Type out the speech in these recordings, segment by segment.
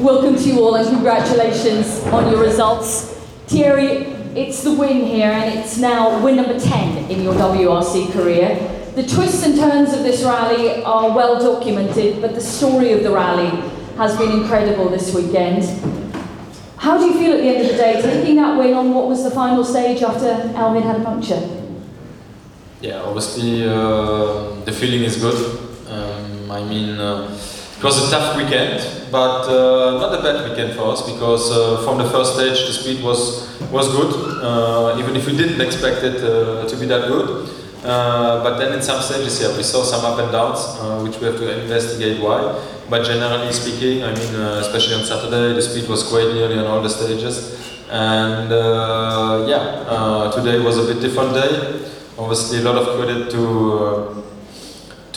Welcome to you all and congratulations on your results. Thierry, it's the win here and it's now win number 10 in your WRC career. The twists and turns of this rally are well documented, but the story of the rally has been incredible this weekend. How do you feel at the end of the day, taking that win on what was the final stage after Elfyn had a puncture? Yeah, obviously uh, the feeling is good. Um, I mean, uh, it was a tough weekend, but uh, not a bad weekend for us because uh, from the first stage the speed was was good, uh, even if we didn't expect it uh, to be that good. but then in some stages, yeah, we saw some up and downs, which we have to investigate why. But generally speaking, I mean, especially on Saturday, the speed was quite nearly on all the stages. And yeah, today was a bit different day obviously a lot of credit to uh,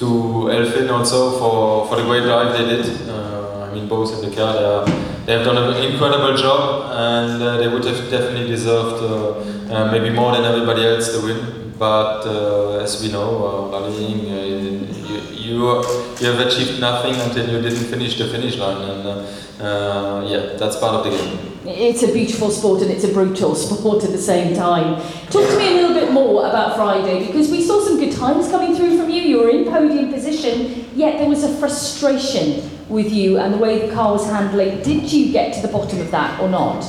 to Elfyn also for, for the great drive they did. Uh, I mean, both in the car, they, are, they have done an incredible job and uh, they would have definitely deserved uh, uh, maybe more than everybody else to win. But uh, as we know, rallying, you, you, you have achieved nothing until you didn't finish the finish line. And yeah, that's part of the game. It's a beautiful sport and it's a brutal sport at the same time. Talk to me a little more about Friday because we saw some good times coming through from you. You were in podium position, yet there was a frustration with you and the way the car was handling. Did you get to the bottom of that or not?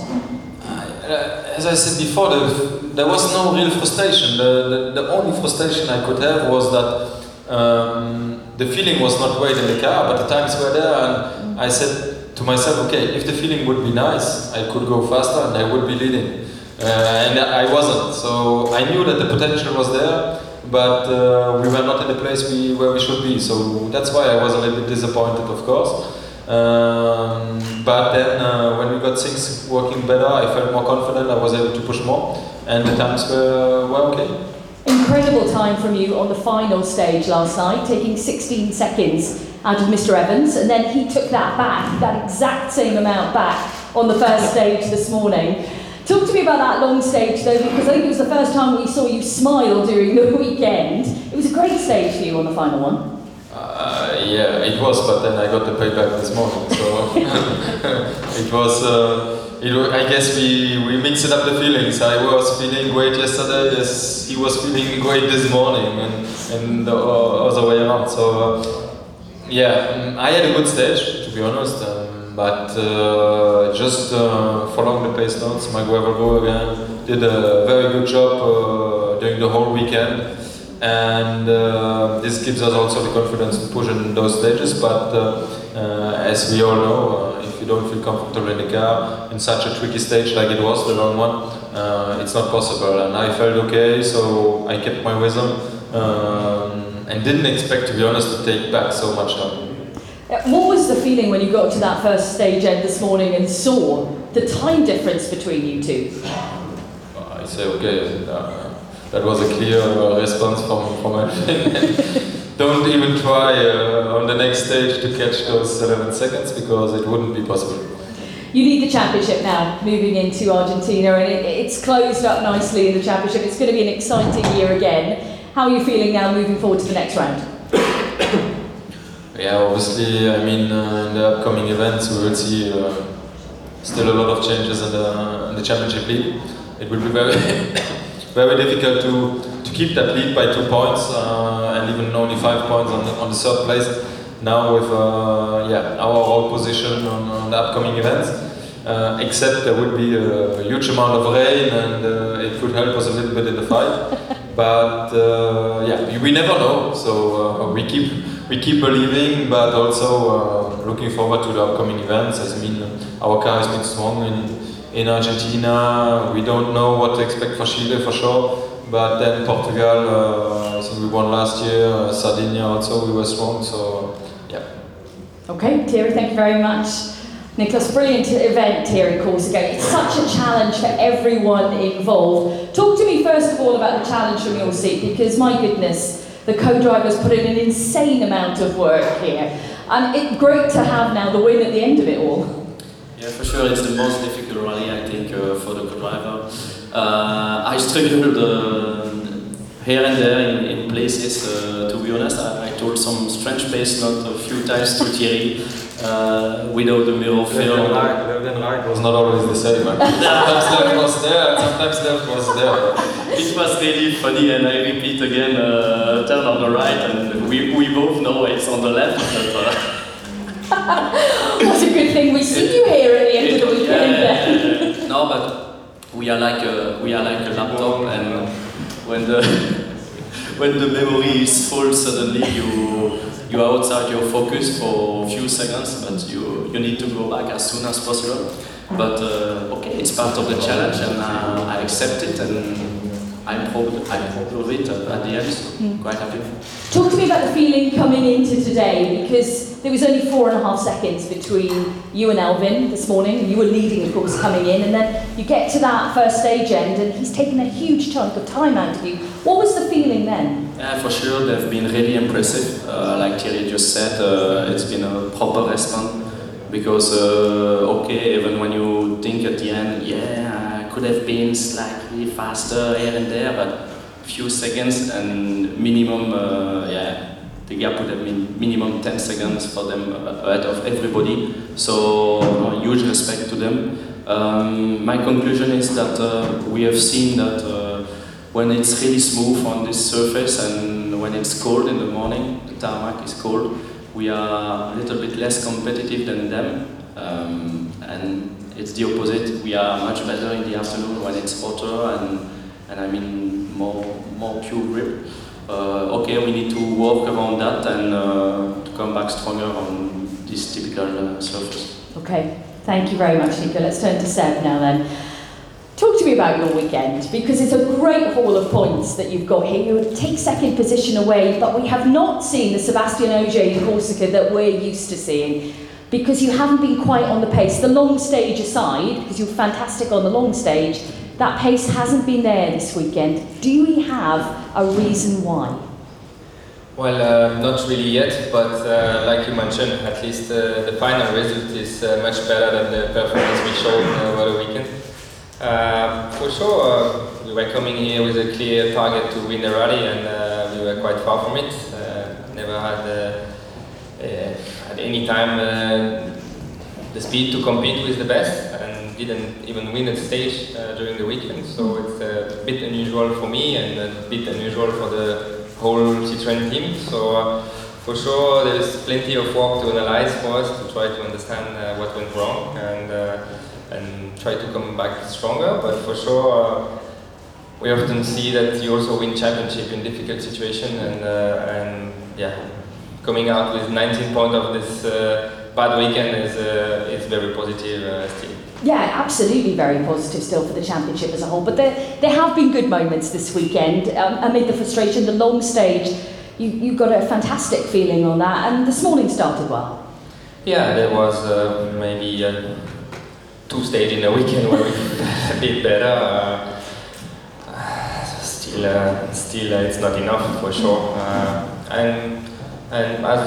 Uh, as I said before, there, there was no real frustration. The, the, the, only frustration I could have was that um, the feeling was not great in the car, but the times were there, and I said, to myself, okay, if the feeling would be nice, I could go faster and I would be leading. Uh, and I wasn't. So I knew that the potential was there, but uh, we were not in the place we, where we should be. So that's why I was a little bit disappointed, of course. Um, but then uh, when we got things working better, I felt more confident, I was able to push more, and the times were, were okay. Incredible time from you on the final stage last night, taking 16 seconds out of Mr. Evans, and then he took that back, that exact same amount back on the first stage this morning. Talk to me about that long stage though, because I think it was the first time we saw you smile during the weekend. It was a great stage for you on the final one. Uh, yeah, it was, but then I got the payback this morning, so it was. Uh, it, I guess we, we mixed up the feelings. I was feeling great yesterday, yes, he was feeling great this morning, and, and the other way around. So, uh, yeah, mm, I had a good stage, to be honest, um, but uh, just uh, following the pace notes, Mike again did a very good job uh, during the whole weekend. And uh, this gives us also the confidence to push in those stages. But uh, uh, as we all know, if you don't feel comfortable in the car in such a tricky stage like it was, the long one, it's not possible. And I felt okay, so I kept my wisdom. Um, and didn't expect, to be honest, to take back so much time. The feeling when you got to that first stage end this morning and saw the time difference between you two? I say, okay, uh, that was a clear uh, response from, from everything. Don't even try uh, on the next stage to catch those 11 seconds because it wouldn't be possible. You need the championship now, moving into Argentina, and it, it's closed up nicely in the championship. It's going to be an exciting year again. How are you feeling now moving forward to the next round? Yeah, obviously, I mean, uh, in the upcoming events, we will see uh, still a lot of changes in the, in the championship league. It will be very, very difficult to, to keep that lead by two points uh, and even only five points on the, on the third place. Now with uh, yeah our role position on, on the upcoming events, uh, except there would be a huge amount of rain and uh, it could help us a little bit in the fight. But yeah, we never know. So we keep we keep believing, but also uh, looking forward to the upcoming events. I mean, our car has been strong in in Argentina. We don't know what to expect for Chile for sure. But then Portugal, uh, I think we won last year. Uh, Sardinia also, we were strong. So yeah. Okay, Thierry, thank you very much. Nicolas, brilliant event here in Corsica. It's such a challenge for everyone involved. Talk to me first of all about the challenge from your seat, because my goodness, the co-drivers put in an insane amount of work here. And it's great to have now the win at the end of it all. Yeah, for sure, it's the most difficult rally, I think, uh, for the co-driver. Uh, I struggled uh, here and there in, in places, uh, to be honest. I, I told some strange pace note a few times to Thierry, uh, without the mirror Left and film. right, left and right was not always the same. sometimes left was there, sometimes left was there. It was really funny, and I repeat again, uh, turn on the right, and we, we both know it's on the left. But, uh, What a good thing we see you here at the end of the weekend. yeah, no, but we are like a, we are like a laptop, and when the when the memory is full, suddenly you you are outside your focus for a few seconds, but you you need to go back as soon as possible. But uh, okay, it's part of the challenge, and uh, I accept it, and I'm proud, I'm proud of it uh, at the end. So quite happy. Talk to me about the feeling coming into today because there was only four and a half seconds between you and Elfyn this morning, and you were leading, of course, coming in, and then you get to that first stage end, and he's taken a huge chunk of time out of you. What was the feeling then? Yeah, for sure, they've been really impressive. Uh, like Thierry just said, uh, it's been a proper response because, uh, okay, even when you think at the end, yeah, could have been slightly faster here and there, but few seconds and minimum, uh, yeah, the gap would have been minimum 10 seconds for them ahead of everybody. So, uh, huge respect to them. Um, my conclusion is that uh, we have seen that uh, when it's really smooth on this surface and when it's cold in the morning, the tarmac is cold, we are a little bit less competitive than them. Um, and it's the opposite. We are much better in the afternoon when it's hotter and, and I mean more, more pure grip. Uh, okay, we need to work around that and uh, to come back stronger on this typical uh, surface. Okay, thank you very much, Nico. Let's turn to Seb now then. Talk to me about your weekend because it's a great haul of points that you've got here. You take second position away, but we have not seen the Sebastian Ogier in Corsica that we're used to seeing because you haven't been quite on the pace. The long stage aside, because you're fantastic on the long stage, that pace hasn't been there this weekend. Do we have a reason why? Well, uh, not really yet, but uh, like you mentioned, at least uh, the final result is uh, much better than the performance we showed over the weekend. Uh, for sure, uh, we were coming here with a clear target to win the rally, and we were quite far from it. Never had at any time uh, the speed to compete with the best, and didn't even win at stage uh, during the weekend. So it's a bit unusual for me, and a bit unusual for the whole Citroën team. So uh, for sure, there is plenty of work to analyze for us to try to understand uh, what went wrong and uh, and try to come back stronger. But for sure, uh, we often see that you also win championship in difficult situation and uh, and yeah, coming out with 19 points of this uh, bad weekend is uh, is very positive uh, still. Yeah, absolutely very positive still for the championship as a whole. But there, there have been good moments this weekend um, amid the frustration, the long stage. You, you got a fantastic feeling on that, and this morning started well. Yeah, there was uh, maybe uh, two stage in the weekend where we did a bit better. Uh, still, uh, still, uh, it's not enough for sure. Uh, and and as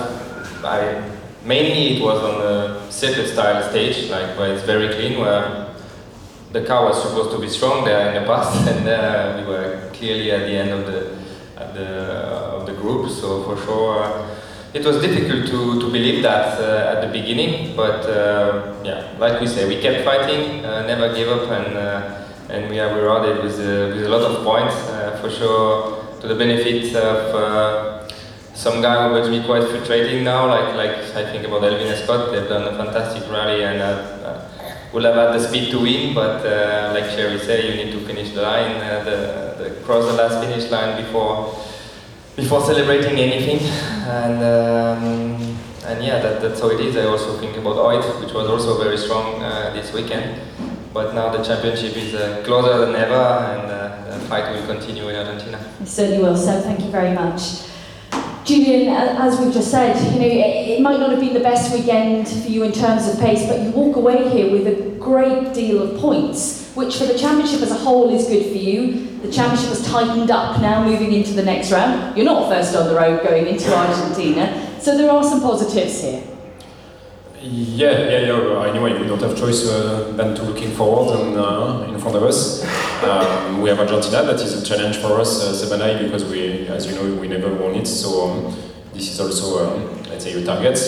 I mainly it was on the circuit style stage, like where it's very clean, where the car was supposed to be strong there in the past, and uh, we were clearly at the end of the at the of the group. So for sure. Uh, it was difficult to, to believe that uh, at the beginning, but uh, yeah, like we say, we kept fighting, uh, never gave up, and uh, and we are rewarded with uh, with a lot of points uh, for sure. To the benefit of uh, some guy who be quite frustrating now, like like I think about Elfyn Scott, they've done a fantastic rally and uh, uh, will have had the speed to win, but uh, like Thierry said, you need to finish the line, uh, the, the cross the last finish line before before celebrating anything. And um, and yeah, that, that's how it is. I also think about Ott, which was also very strong uh, this weekend. But now the championship is uh, closer than ever, and the fight will continue in Argentina. I certainly will, so thank you very much. Julien, as we've just said, you know, it, might not have been the best weekend for you in terms of pace, but you walk away here with a great deal of points, which for the championship as a whole is good for you. The championship has tightened up now moving into the next round. You're not first on the road going into Argentina, so there are some positives here. Yeah, yeah, yeah. Anyway, we don't have choice uh, than to looking forward and uh, in front of us. Um, we have Argentina. That is a challenge for us, uh, because we, as you know, we never won it. So um, this is also, um, let's say, a target.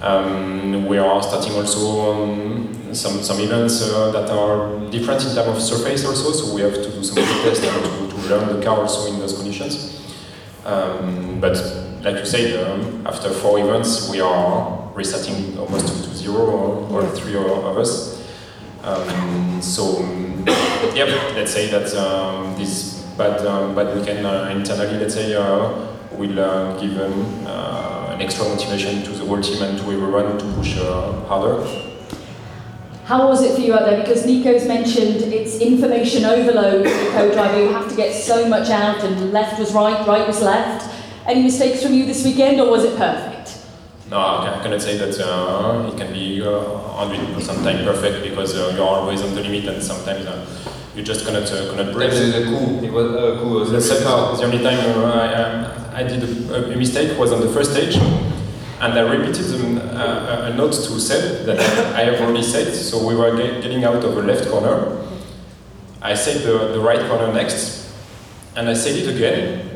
Um, we are starting also um, some, some events uh, that are different in terms of surface also, so we have to do some tests and to, to learn the car also in those conditions. But like you said, after four events, we are restarting almost to, to zero, or, or three of us. Um, so, yep, let's say that um, this bad, um, bad weekend uh, internally, let's say, uh, will uh, give uh, an extra motivation to the whole team and to everyone to push uh, harder. How was it for you out there? Because Nico's mentioned it's information overload for the co-driver. You have to get so much out and left was right, right was left. Any mistakes from you this weekend or was it perfect? No, I cannot say that uh, it can be uh, 100% time perfect because uh, you're always on the limit and sometimes uh, you just cannot, uh, cannot break. The coup, it was uh, coup was The, the only time uh, I, I did a, a mistake was on the first stage, and I repeated um, a, a note to Seb that I, have already said. So we were get, getting out of the left corner. I said the, the right corner next, and I said it again.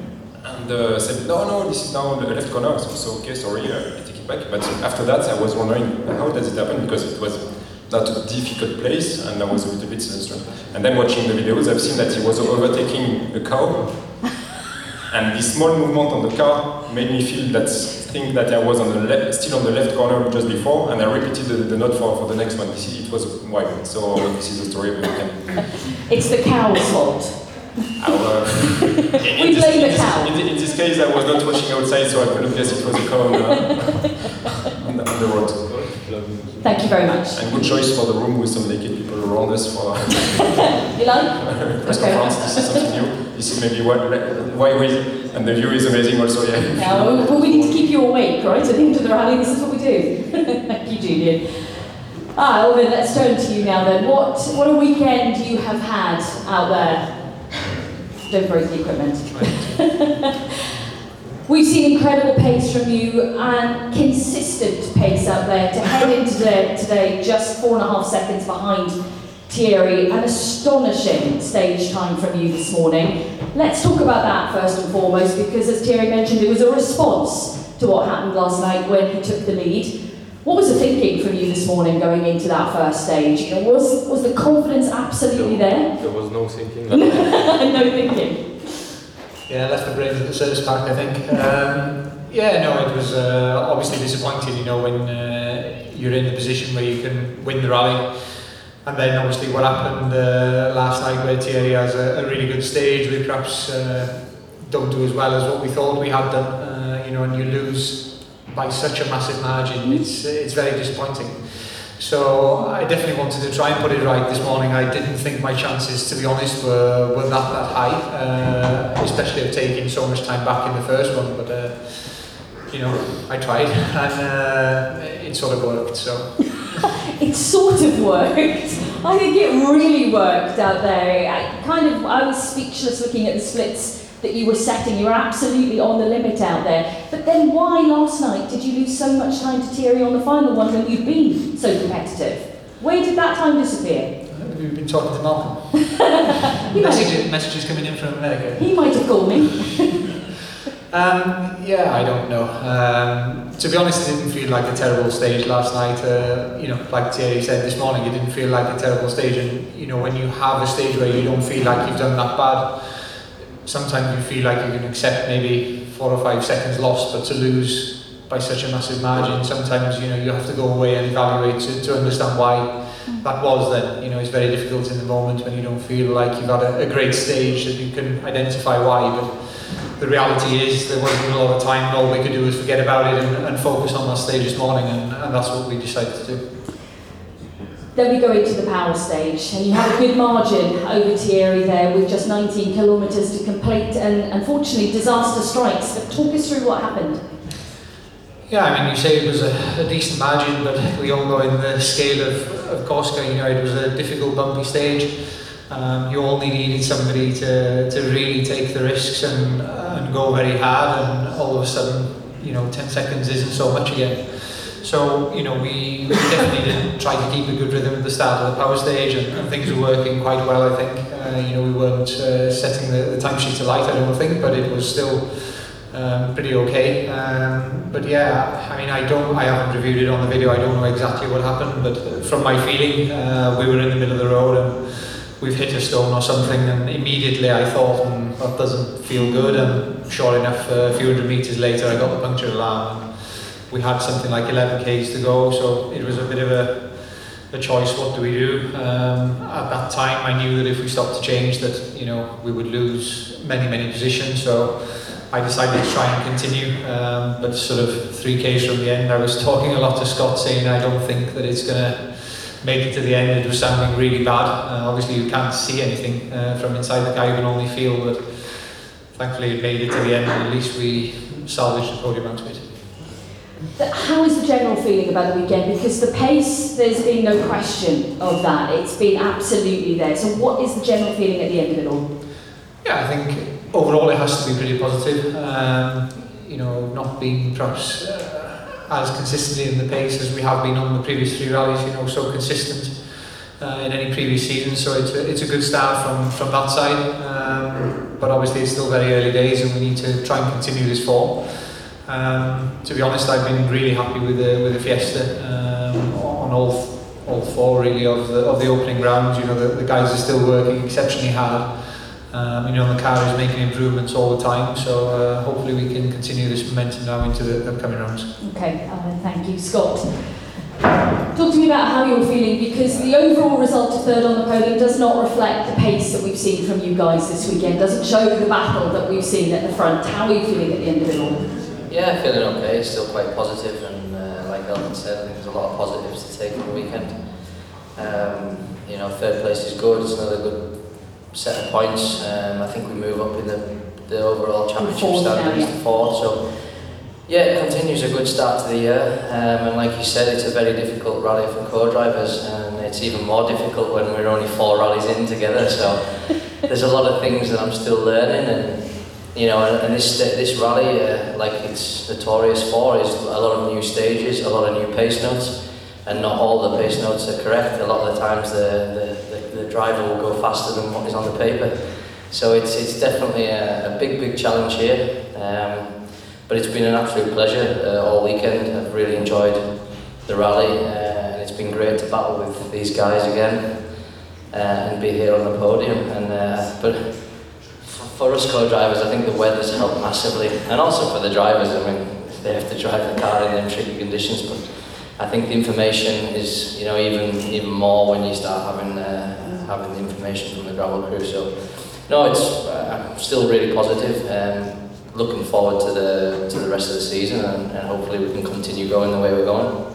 And uh, said, no, no, this is now the left corner. So, so okay, sorry, uh, I take it back. But after that, I was wondering how does it happen because it was not a difficult place, and I was a little bit strange. And then watching the videos, I've seen that he was overtaking a cow, and this small movement on the car made me feel that thing that I was on the left, still on the left corner just before, and I repeated the, the note for, for the next one. This it was wild. So this is the story of the weekend. It's the cow's fault. Our, in, We this, blame the cow. in, in this case, I was not watching outside, so I couldn't guess it was a cow on the, on the, road. Thank you very much. And good choice for the room with some naked people around us for like? press Okay. conference. This is something new. This is maybe what, why we, and the view is amazing also, yeah. No, well, we need to keep you awake, right? At the end of the rally, this is what we do. Thank you, Julien. Ah, Elfyn, let's turn to you now then. What, what a weekend you have had out there. Don't break the equipment. We've seen incredible pace from you and consistent pace out there to head into today, today just four and a half seconds behind Thierry. An astonishing stage time from you this morning. Let's talk about that first and foremost because, as Thierry mentioned, it was a response to what happened last night when he took the lead. What was the thinking from you this morning going into that first stage? You know, was, was the confidence absolutely there? There was no thinking. no thinking. Yeah, left the brains at the service park, I think. Um, yeah, no, it was uh, obviously disappointing, you know, when uh, you're in the position where you can win the rally. And then obviously what happened uh, last night where Thierry has a, a really good stage, we perhaps uh, don't do as well as what we thought we had done, uh, you know, and you lose by such a massive margin. It's, it's very disappointing. So I definitely wanted to try and put it right this morning. I didn't think my chances, to be honest, were, were that that high, uh, especially of taking so much time back in the first one. But uh, you know, I tried, and uh, it sort of worked. So It sort of worked. I think it really worked out there. I kind of, I was speechless looking at the splits that you were setting. You were absolutely on the limit out there. But then why last night did you lose so much time to Thierry on the final one when you'd been so competitive? Where did that time disappear? we've been talking to Malcolm. He might, Messages, messages coming in from America. he might have called me. Um, yeah, I don't know. Um, to be honest, it didn't feel like a terrible stage last night. Uh, you know, like Thierry said this morning, it didn't feel like a terrible stage. And you know, when you have a stage where you don't feel like you've done that bad, sometimes you feel like you can accept maybe four or five seconds lost, but to lose by such a massive margin, sometimes you know you have to go away and evaluate to, to understand why mm. that was then. You know, it's very difficult in the moment when you don't feel like you've had a, a great stage that you can identify why. But the reality is there wasn't a lot of time, and all we could do was forget about it and, and focus on that stage this morning, and, and that's what we decided to do. Then we go into the power stage, and you have a good margin over Thierry there with just 19 kilometres to complete, and unfortunately, disaster strikes. But talk us through what happened. Yeah, I mean you say it was a, a decent margin but we all know in the scale of, of Corsica, you know, it was a difficult bumpy stage. Um, you only needed somebody to, to really take the risks and, and go very hard and all of a sudden, you know, 10 seconds isn't so much again. So, you know, we, definitely did try to keep a good rhythm at the start of the power stage and, and things were working quite well, I think. Uh, you know, we weren't uh, setting the, the timesheet to light, I don't think, but it was still um, pretty okay. Um, but yeah, I mean, I don't, I haven't reviewed it on the video. I don't know exactly what happened, but from my feeling, uh, we were in the middle of the road and we've hit a stone or something, and immediately I thought, mm, that doesn't feel good. And sure enough, uh, a few hundred meters later, I got the puncture alarm. We had something like 11 k's to go, so it was a bit of a a choice. What do we do? Um, at that time, I knew that if we stopped to change, that you know we would lose many many positions. So I decided to try and continue. Um, but sort of three k's from the end, I was talking a lot to Scott, saying I don't think that it's going to make it to the end. It was sounding really bad. Uh, obviously, you can't see anything uh, from inside the car; you can only feel. But thankfully, it made it to the end, and at least we salvaged the podium out of it. How is the general feeling about the weekend? Because the pace, there's been no question of that. It's been absolutely there. So, what is the general feeling at the end of it all? Yeah, I think overall it has to be pretty positive. Um, you know, not being perhaps uh, as consistently in the pace as we have been on the previous three rallies. You know, so consistent uh, in any previous season. So it's a, it's a good start from from that side. Um, but obviously it's still very early days, and we need to try and continue this form. Um, to be honest, I've been really happy with the with the Fiesta um, on all all four really of the of the opening rounds. You know, the, the guys are still working exceptionally hard. Um, you know, the car is making improvements all the time, so uh, hopefully we can continue this momentum now into the upcoming rounds. Okay, uh, thank you. Scott, talk to me about how you're feeling because the overall result of third on the podium does not reflect the pace that we've seen from you guys this weekend, doesn't show the battle that we've seen at the front. How are you feeling at the end of it all? Yeah, feeling okay. Still quite positive, and uh, like Elfyn said, I think there's a lot of positives to take from the weekend. Um, you know, third place is good. It's another good set of points. Um, I think we move up in the, the overall championship standings to fourth. So yeah, it continues a good start to the year. Um, and like you said, it's a very difficult rally for co-drivers, and it's even more difficult when we're only four rallies in together. So there's a lot of things that I'm still learning and. You know, and, and this this rally, uh, like it's notorious for, is a lot of new stages, a lot of new pace notes, and not all the pace notes are correct. A lot of the times, the, the, the, the driver will go faster than what is on the paper. So it's it's definitely a, a big big challenge here. Um, but it's been an absolute pleasure uh, all weekend. I've really enjoyed the rally, uh, and it's been great to battle with these guys again uh, and be here on the podium. And uh, but for us co-drivers, I think the weather's helped massively, and also for the drivers. I mean, they have to drive the car in tricky conditions, but I think the information is, you know, even even more when you start having uh, having the information from the gravel crew. So, no, it's uh, still really positive, and looking forward to the to the rest of the season, and, and hopefully we can continue going the way we're going.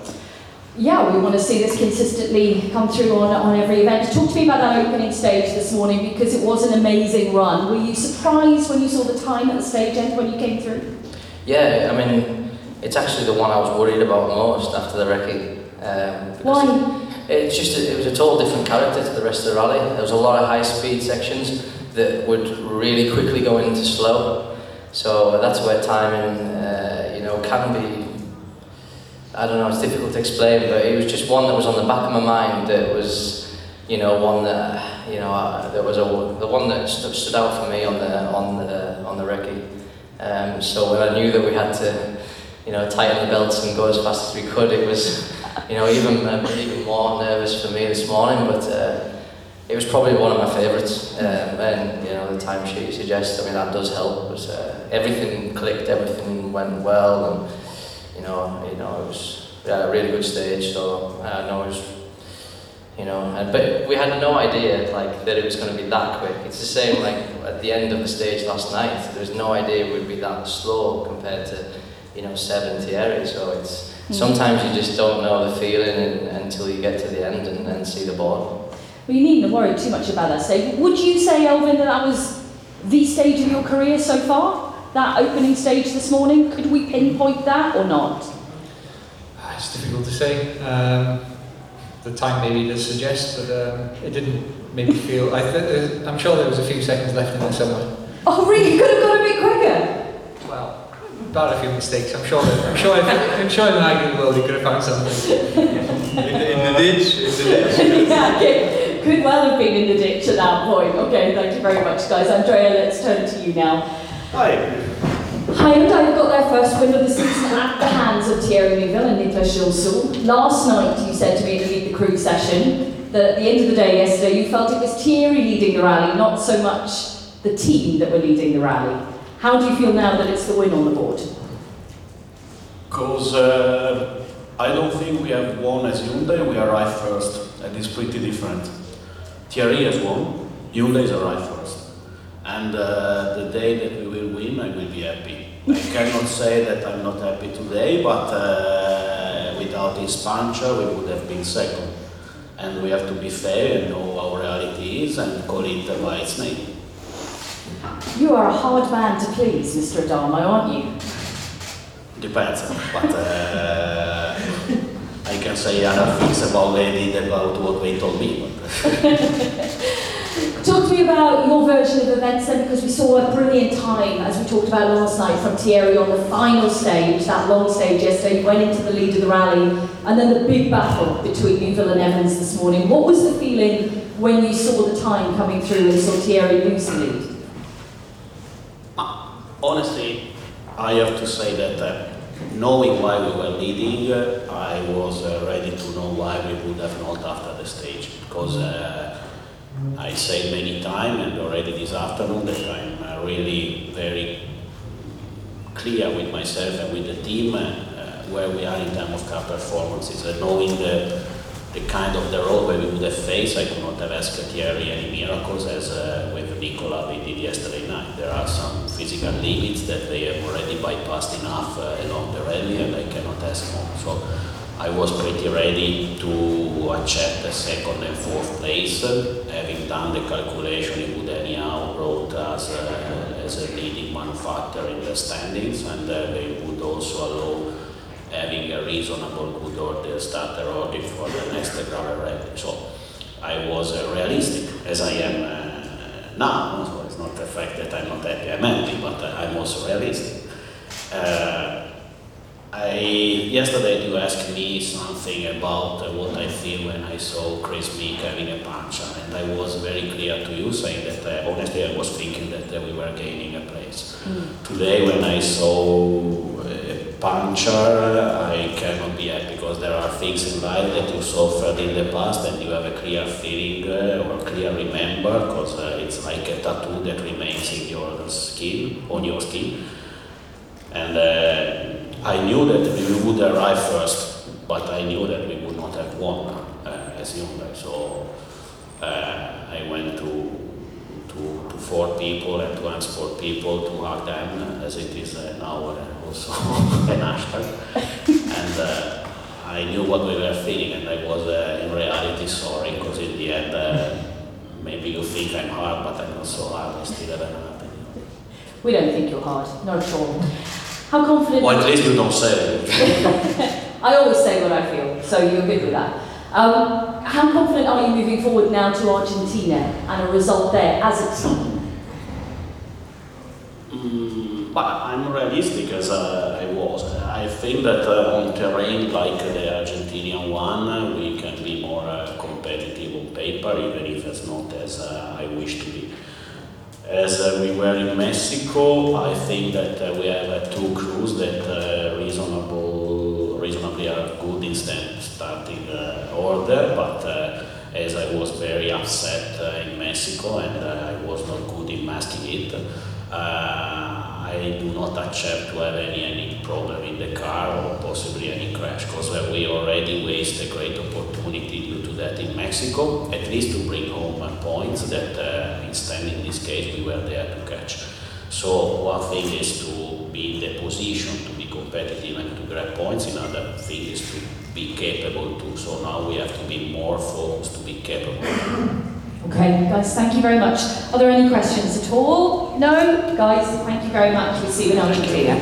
Yeah, we want to see this consistently come through on, on every event. Talk to me about that opening stage this morning because it was an amazing run. Were you surprised when you saw the time at the stage end when you came through? Yeah, I mean, it's actually the one I was worried about most after the recce. Um, Why? It's just a, it was a total different character to the rest of the rally. There was a lot of high speed sections that would really quickly go into slow. So that's where timing, uh, you know, can be. I don't know. It's difficult to explain, but it was just one that was on the back of my mind. That was, you know, one that you know uh, that was a, the one that st- stood out for me on the on the on the recce. Um, so when I knew that we had to, you know, tighten the belts and go as fast as we could, it was, you know, even um, even more nervous for me this morning. But uh, it was probably one of my favourites. Um, and you know, the time timesheet suggests. I mean, that does help. But uh, everything clicked, everything went well, and you know, you know, it was yeah, a really good stage. So uh, I know it was. You know, and, but we had no idea like that it was going to be that quick. It's the same like at the end of the stage last night. There was no idea it would be that slow compared to, you know, 70 areas. So it's mm. sometimes you just don't know the feeling and, until you get to the end and, and see the board. Well, you needn't worry too much about that stage. Would you say, Elfyn, that that was the stage of your career so far? That opening stage this morning? Could we pinpoint that or not? Ah, It's difficult to say. Um, the time maybe does suggest, but um, it didn't make me feel. I th- uh, I'm sure there was a few seconds left in there somewhere. Oh, really? You could have gone a bit quicker. Well, about a few mistakes. I'm sure. That, I'm sure. If, I'm sure in an ideal world you could have found something. In the, in the ditch, in the ditch. yeah, okay. could well have been in the ditch at that point. Okay, thank you very much, guys. Andrea, let's turn to you now. Hi. Hyundai got their first win of the season at the hands of Thierry Neuville and Nicolas Gilsoul. Last night, you said to me in the Meet the Crew session that at the end of the day yesterday, you felt it was Thierry leading the rally, not so much the team that were leading the rally. How do you feel now that it's the win on the board? Because uh, I don't think we have won as Hyundai, we arrived first, and it's pretty different. Thierry has won, Hyundai is arrived first. And uh, the day that we will win, I will be happy. I cannot say that I'm not happy today, but uh, without this puncher, we would have been second. And we have to be fair and know how reality is and call it by its name. You are a hard man to please, Mr. Adamo, aren't you? Depends, but uh, I can say other things about did about what they told me. To me about your version of events then, because we saw a brilliant time, as we talked about last night, from Thierry on the final stage, that long stage yesterday. You went into the lead of the rally, and then the big battle between Neuville and Evans this morning. What was the feeling when you saw the time coming through and saw Thierry lose the lead? honestly, I have to say that uh, knowing why we were leading, uh, I was uh, ready to know why we would have not after the stage. Because uh, I said many times, and already this afternoon, that I'm uh, really very clear with myself and with the team uh, where we are in terms of car performances. And knowing the, the kind of the road where we would have faced, I could not have asked Thierry any miracles as uh, with Nicola we did yesterday night. There are some physical limits that they have already bypassed enough uh, along the rally and I cannot ask more. So I was pretty ready to accept the second and fourth place. Uh, having done the calculation, it would anyhow wrote as a, as a leading manufacturer in the standings and uh, they would also allow having a reasonable good order starter order for the next gravel rally. So I was uh, realistic as I am uh, now. So it's not the fact that I'm not happy, I'm happy, but uh, I'm also realistic. Uh, I yesterday you asked me something about uh, what I feel when I saw Kris Meeke having a puncher, and I was very clear to you saying that uh, honestly I was thinking that uh, we were gaining a place. Today when I saw a puncher, I cannot be happy because there are things in life that you suffered in the past and you have a clear feeling uh, or clear remember because uh, it's like a tattoo that remains in your skin, on your skin. And uh, I knew that we would arrive first, but I knew that we would not have won uh, as Hyundai. So uh, I went to, to, to four people and to transport people to hug them, as it is uh, now uh, also an hashtag. and I knew what we were feeling, and I was in reality sorry, because in the end, maybe you think I'm hard, but I'm not so hard. I still have an happen. We don't think you're hard, not at all. How confident? Or at least you don't say. I always say what I feel, so you're good with that. Um, how confident are you moving forward now to Argentina and a result there as a team? Mm, but I'm realistic as uh, I was. I think that uh, on terrain like the Argentinian one, uh, we can be more uh, competitive on paper, even if it's not as uh, I wish to be. As uh, we were in Mexico, I think that uh, we have uh, two uh, order, but uh, as I was very upset uh, in Mexico and uh, I was not good in masking it, uh, I do not accept to have any, any problem in the car or possibly any crash because we already waste a great opportunity due to that in Mexico, at least to bring home points that instead in this case we were there to catch. So one thing is to be in the position to be competitive and to grab points, another thing is to be capable to. So now we have to be more focused to be capable. Okay, guys, thank you very much. Are there any questions at all? No? Guys, thank you very much. We'll see you in Argentina.